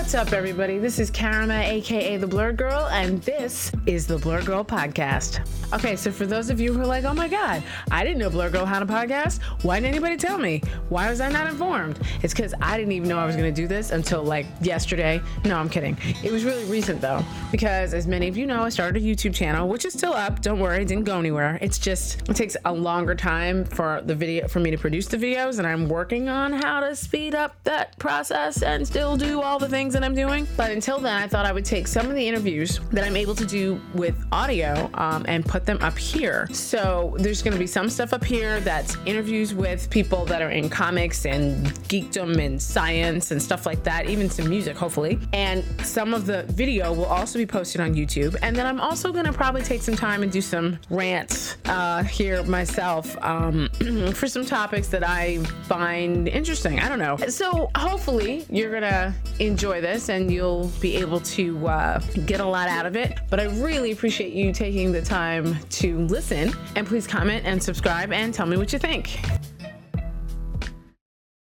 What's up, everybody? This is Karama, aka the Blerd Gurl, and this is the Blerd Gurl Podcast. Okay, so for those of you who are like, oh my God, I didn't know Blerd Gurl had a podcast. Why didn't anybody tell me? Why was I not informed? It's because I didn't even know I was going to do this until like yesterday. No, I'm kidding. It was really recent though, because as many of you know, I started a YouTube channel, which is still up. Don't worry, it didn't go anywhere. It's just, it takes a longer time for the video, for me to produce the videos, and I'm working on how to speed up that process and still do all the things that I'm doing. But until then, I thought I would take some of the interviews that I'm able to do with audio um, and put them up here. So there's going to be some stuff up here that's interviews with people that are in comics and geekdom and science and stuff like that, even some music, hopefully. And some of the video will also be posted on YouTube. And then I'm also going to probably take some time and do some rants uh, here myself um, for some topics that I find interesting. I don't know. So hopefully you're going to this and you'll be able to uh, get a lot out of it. But I really appreciate you taking the time to listen. And please comment and subscribe and tell me what you think.